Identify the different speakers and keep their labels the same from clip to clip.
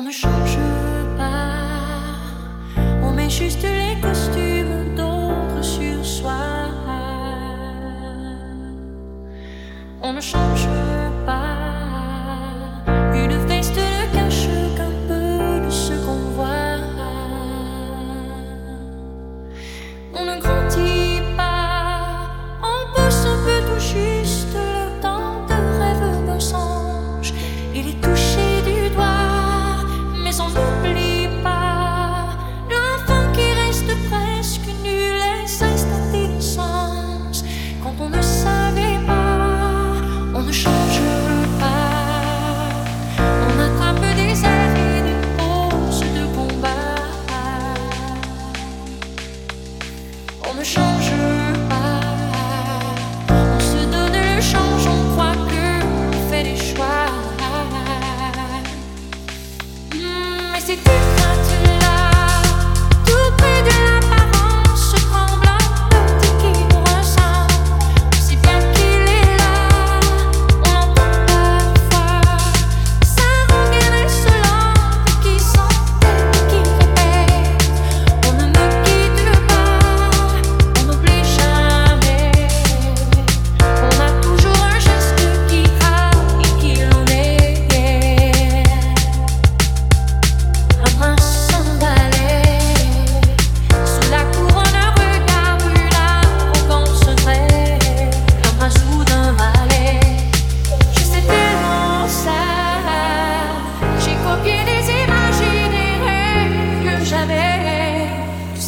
Speaker 1: On ne change pas, on met juste les costumes d'autres sur soi. On ne change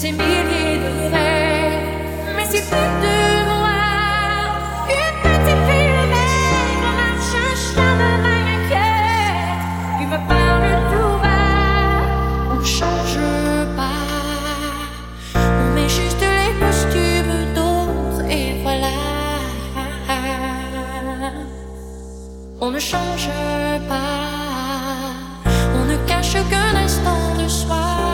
Speaker 1: ces milliers de rêves, mais si près de moi, une petite fille maigre marche un chemin marocain qui me parle tout bas. On ne change pas, on met juste les costumes d'autres et voilà. On ne change pas, on ne cache qu'un instant de soi.